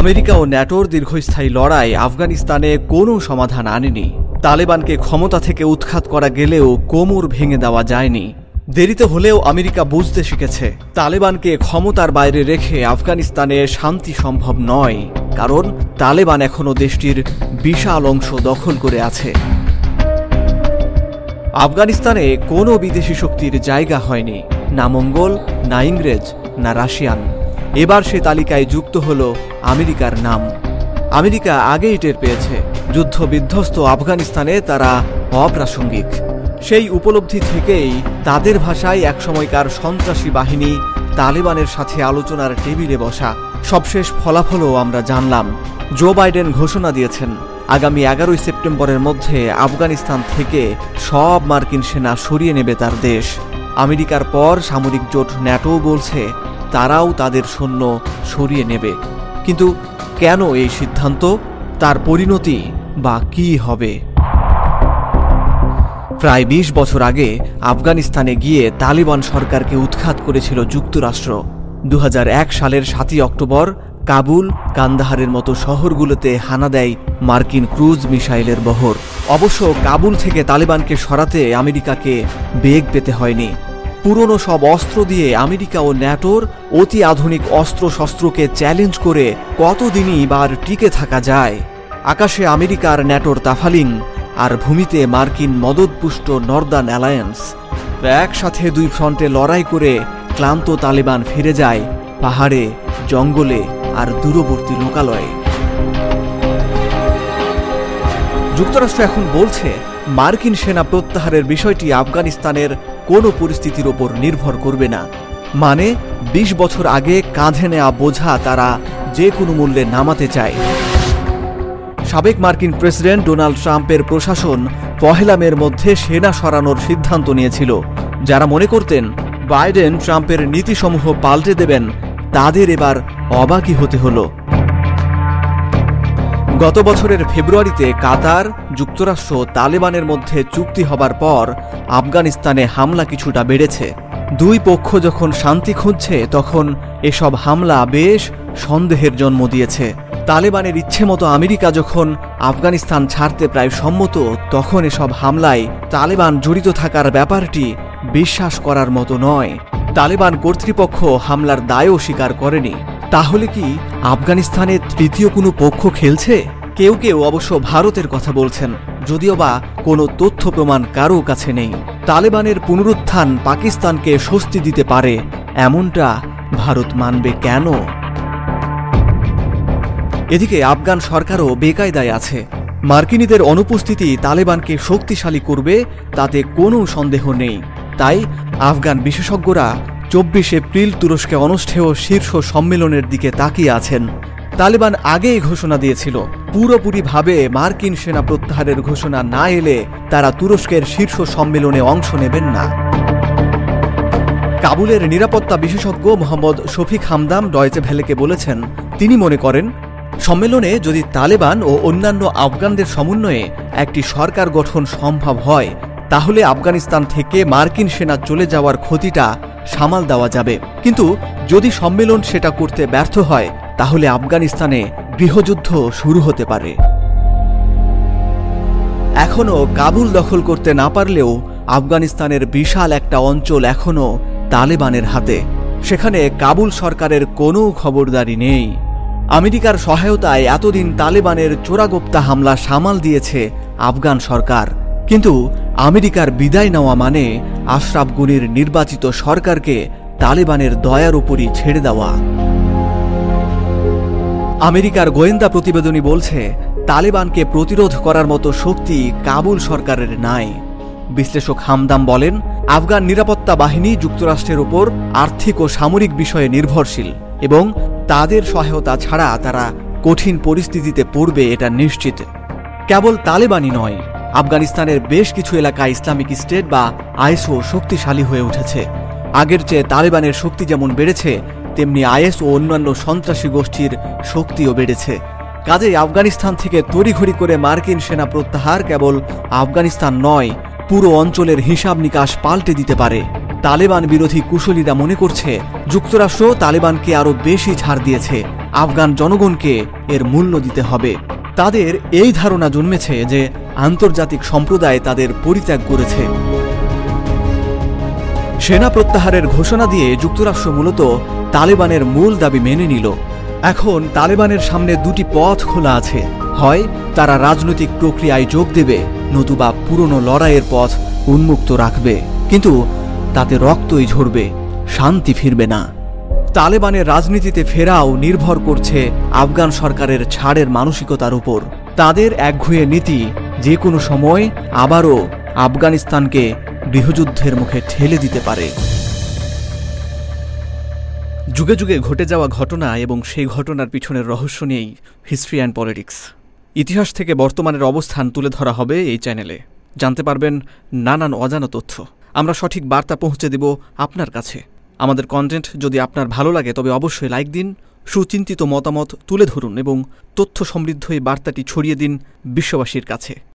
America ও ন্যাটোর দীর্ঘস্থায়ী লড়াই আফগানিস্তানে কোনো সমাধান আনেনি। তালেবানকে ক্ষমতা থেকে উৎখাত করা গেলেও কোমর ভেঙে দেওয়া যায়নি। দেরিতে হলেও আমেরিকা বুঝতে শিখেছে, তালেবানকে ক্ষমতার বাইরে রেখে আফগানিস্তানে শান্তি সম্ভব নয়, কারণ তালেবান এখনও দেশটির বিশাল অংশ দখল করে আছে। আফগানিস্তানে কোনো বিদেশি শক্তির জায়গা হয়নি, না মঙ্গল, না ইংরেজ, না রাশিয়ান। এবার সে তালিকায় যুক্ত হল আমেরিকার নাম। আমেরিকা আগেই টের পেয়েছে, যুদ্ধ বিধ্বস্ত আফগানিস্তানে তারা অপ্রাসঙ্গিক। সেই উপলব্ধি থেকেই তাদের ভাষায় একসময়কার সন্ত্রাসী বাহিনী তালেবানের সাথে আলোচনার টেবিলে বসা। সবশেষ ফলাফলও আমরা জানলাম। জো বাইডেন ঘোষণা দিয়েছেন, আগামী এগারোই সেপ্টেম্বরের মধ্যে আফগানিস্তান থেকে সব মার্কিন সেনা সরিয়ে নেবে তার দেশ। আমেরিকার পর সামরিক জোট ন্যাটো বলছে, তারাও তাদের সৈন্য সরিয়ে নেবে। কিন্তু কেন এই সিদ্ধান্ত? তার পরিণতি বা কি হবে? প্রায় ২০ বছর আগে আফগানিস্তানে গিয়ে তালিবান সরকারকে উৎখাত করেছিল যুক্তরাষ্ট্র। দু হাজার এক সালের সাতই অক্টোবর কাবুল, কান্দাহারের মতো শহরগুলোতে হানা দেয় মার্কিন ক্রুজ মিসাইলের বহর। অবশ্য কাবুল থেকে তালেবানকে সরাতে আমেরিকাকে বেগ পেতে হয়নি। পুরনো সব অস্ত্র দিয়ে আমেরিকা ও ন্যাটোর অতি আধুনিক অস্ত্রশস্ত্রকে চ্যালেঞ্জ করে কতদিনই বার টিকে থাকা যায়। আকাশে আমেরিকার ন্যাটোর তাফালিং আর ভূমিতে মার্কিন মদতপুষ্ট নর্দার্ন অ্যালায়েন্স। একসাথে দুই ফ্রন্টে লড়াই করে ক্লান্ত তালেবান ফিরে যায় পাহাড়ে, জঙ্গলে আর দূরবর্তী লোকালয়ে। যুক্তরাষ্ট্র এখন বলছে, মার্কিন সেনা প্রত্যাহারের বিষয়টি আফগানিস্তানের কোনো পরিস্থিতির ওপর নির্ভর করবে না। মানে ২০ বছর আগে কাঁধে নেওয়া বোঝা তারা যে কোনো মূল্যে নামাতে চায়। সাবেক মার্কিন প্রেসিডেন্ট ডোনাল্ড ট্রাম্পের প্রশাসন পহেলা মের মধ্যে সেনা সরানোর সিদ্ধান্ত নিয়েছিল। যারা মনে করতেন বাইডেন ট্রাম্পের নীতিসমূহ পাল্টে দেবেন, তাদের এবার অবাকই হতে হলো। গত বছরের ফেব্রুয়ারিতে কাতার, যুক্তরাষ্ট্র তালেবানের মধ্যে চুক্তি হবার পর আফগানিস্তানে হামলা কিছুটা বেড়েছে। দুই পক্ষ যখন শান্তি খুঁজছে, তখন এসব হামলা বেশ সন্দেহের জন্ম দিয়েছে। তালেবানের ইচ্ছে মতো আমেরিকা যখন আফগানিস্তান ছাড়তে প্রায় সম্মত, তখন এসব হামলায় তালেবান জড়িত থাকার ব্যাপারটি বিশ্বাস করার মতো নয়। তালেবান কর্তৃপক্ষ হামলার দায়ও স্বীকার করেনি। তাহলে কি আফগানিস্তানে তৃতীয় কোনো পক্ষ খেলছে? কেউ কেউ অবশ্য ভারতের কথা বলছেন, যদিও বা কোনো তথ্য প্রমাণ কারও কাছে নেই। তালেবানের পুনরুত্থান পাকিস্তানকে স্বস্তি দিতে পারে, এমনটা ভারত মানবে কেন? এদিকে আফগান সরকারও বেকায়দায় আছে। মার্কিনীদের অনুপস্থিতি তালেবানকে শক্তিশালী করবে, তাতে কোনো সন্দেহ নেই। তাই আফগান বিশেষজ্ঞরা চব্বিশ এপ্রিল তুরস্কে অনুষ্ঠেয় শীর্ষ সম্মেলনের দিকে তাকিয়ে আছেন। তালেবান আগেই ঘোষণা দিয়েছিল, পুরোপুরিভাবে মার্কিন সেনা প্রত্যাহারের ঘোষণা না এলে তারা তুরস্কের শীর্ষ সম্মেলনে অংশ নেবেন না। কাবুলের নিরাপত্তা বিশেষজ্ঞ মোহাম্মদ শফিক হামদাম ডয়েচে ভেলেকে বলেছেন, তিনি মনে করেন, সম্মেলনে যদি তালেবান ও অন্যান্য আফগানদের সমন্বয়ে একটি সরকার গঠন সম্ভব হয়, তাহলে আফগানিস্তান থেকে মার্কিন সেনা চলে যাওয়ার ক্ষতিটা সামাল দেওয়া যাবে। কিন্তু যদি সম্মেলন সেটা করতে ব্যর্থ হয়, তাহলে আফগানিস্তানে গৃহযুদ্ধ শুরু হতে পারে। এখনও কাবুল দখল করতে না পারলেও আফগানিস্তানের বিশাল একটা অঞ্চল এখনও তালেবানের হাতে। সেখানে কাবুল সরকারের কোনো খবরদারি নেই। আমেরিকার সহায়তায় এতদিন তালেবানের চোরাগোপ্তা হামলা সামাল দিয়েছে আফগান সরকার। কিন্তু আমেরিকার বিদায় নেওয়া মানে আশরাফ গুনির নির্বাচিত সরকারকে তালেবানের দয়ার উপরই ছেড়ে দেওয়া। আমেরিকার গোয়েন্দা প্রতিবেদনী বলছে, তালেবানকে প্রতিরোধ করার মতো শক্তি কাবুল সরকারের নাই। বিশ্লেষক হামদাম বলেন, আফগান নিরাপত্তা বাহিনী যুক্তরাষ্ট্রের উপর আর্থিক ও সামরিক বিষয়ে নির্ভরশীল এবং তাদের সহায়তা ছাড়া তারা কঠিন পরিস্থিতিতে পড়বে এটা নিশ্চিত। কেবল তালেবানই নয় আফগানিস্তানের বেশ কিছু এলাকায় ইসলামিক স্টেট বা আইএসও শক্তিশালী হয়ে উঠেছে। আগের চেয়ে তালেবানের শক্তি যেমন বেড়েছে, তেমনি আইএস ও অন্যান্য সন্ত্রাসী গোষ্ঠীর শক্তিও বেড়েছে। কাজেই আফগানিস্তান থেকে তড়িঘড়ি করে মার্কিন সেনা প্রত্যাহার কেবল আফগানিস্তান নয়, পুরো অঞ্চলের হিসাব নিকাশ পাল্টে দিতে পারে। তালেবান বিরোধী কুশলীরা মনে করছে, যুক্তরাষ্ট্র তালেবানকে আরও বেশি ছাড় দিয়েছে। আফগান জনগণকে এর মূল্য দিতে হবে। তাদের এই ধারণা জন্মেছে যে আন্তর্জাতিক সম্প্রদায় তাদের পরিত্যাগ করেছে। সেনা প্রত্যাহারের ঘোষণা দিয়ে যুক্তরাষ্ট্র মূলত তালেবানের মূল দাবি মেনে নিল। এখন তালেবানের সামনে দুটি পথ খোলা আছে। হয় তারা রাজনৈতিক প্রক্রিয়ায় যোগ দেবে, নতুবা পুরনো লড়াইয়ের পথ উন্মুক্ত রাখবে। কিন্তু তাতে রক্তই ঝরবে, শান্তি ফিরবে না। তালেবানের রাজনীতিতে ফেরাও নির্ভর করছে আফগান সরকারের ছাড়ের মানসিকতার উপর। তাদের একঘুয়ে নীতি, যে কোনো সময় আবারও আফগানিস্তানকে গৃহযুদ্ধের মুখে ঠেলে দিতে পারে। যুগে যুগে ঘটে যাওয়া ঘটনা এবং সেই ঘটনার পিছনের রহস্য নিয়েই হিস্ট্রি অ্যান্ড পলিটিক্স। ইতিহাস থেকে বর্তমানের অবস্থান তুলে ধরা হবে এই চ্যানেলে। জানতে পারবেন নানান অজানা তথ্য। আমরা সঠিক বার্তা পৌঁছে দেব আপনার কাছে। আমাদের কন্টেন্ট যদি আপনার ভালো লাগে, তবে অবশ্যই লাইক দিন, সুচিন্তিত মতামত তুলে ধরুন এবং তথ্য সমৃদ্ধ এই বার্তাটি ছড়িয়ে দিন বিশ্ববাসীর কাছে।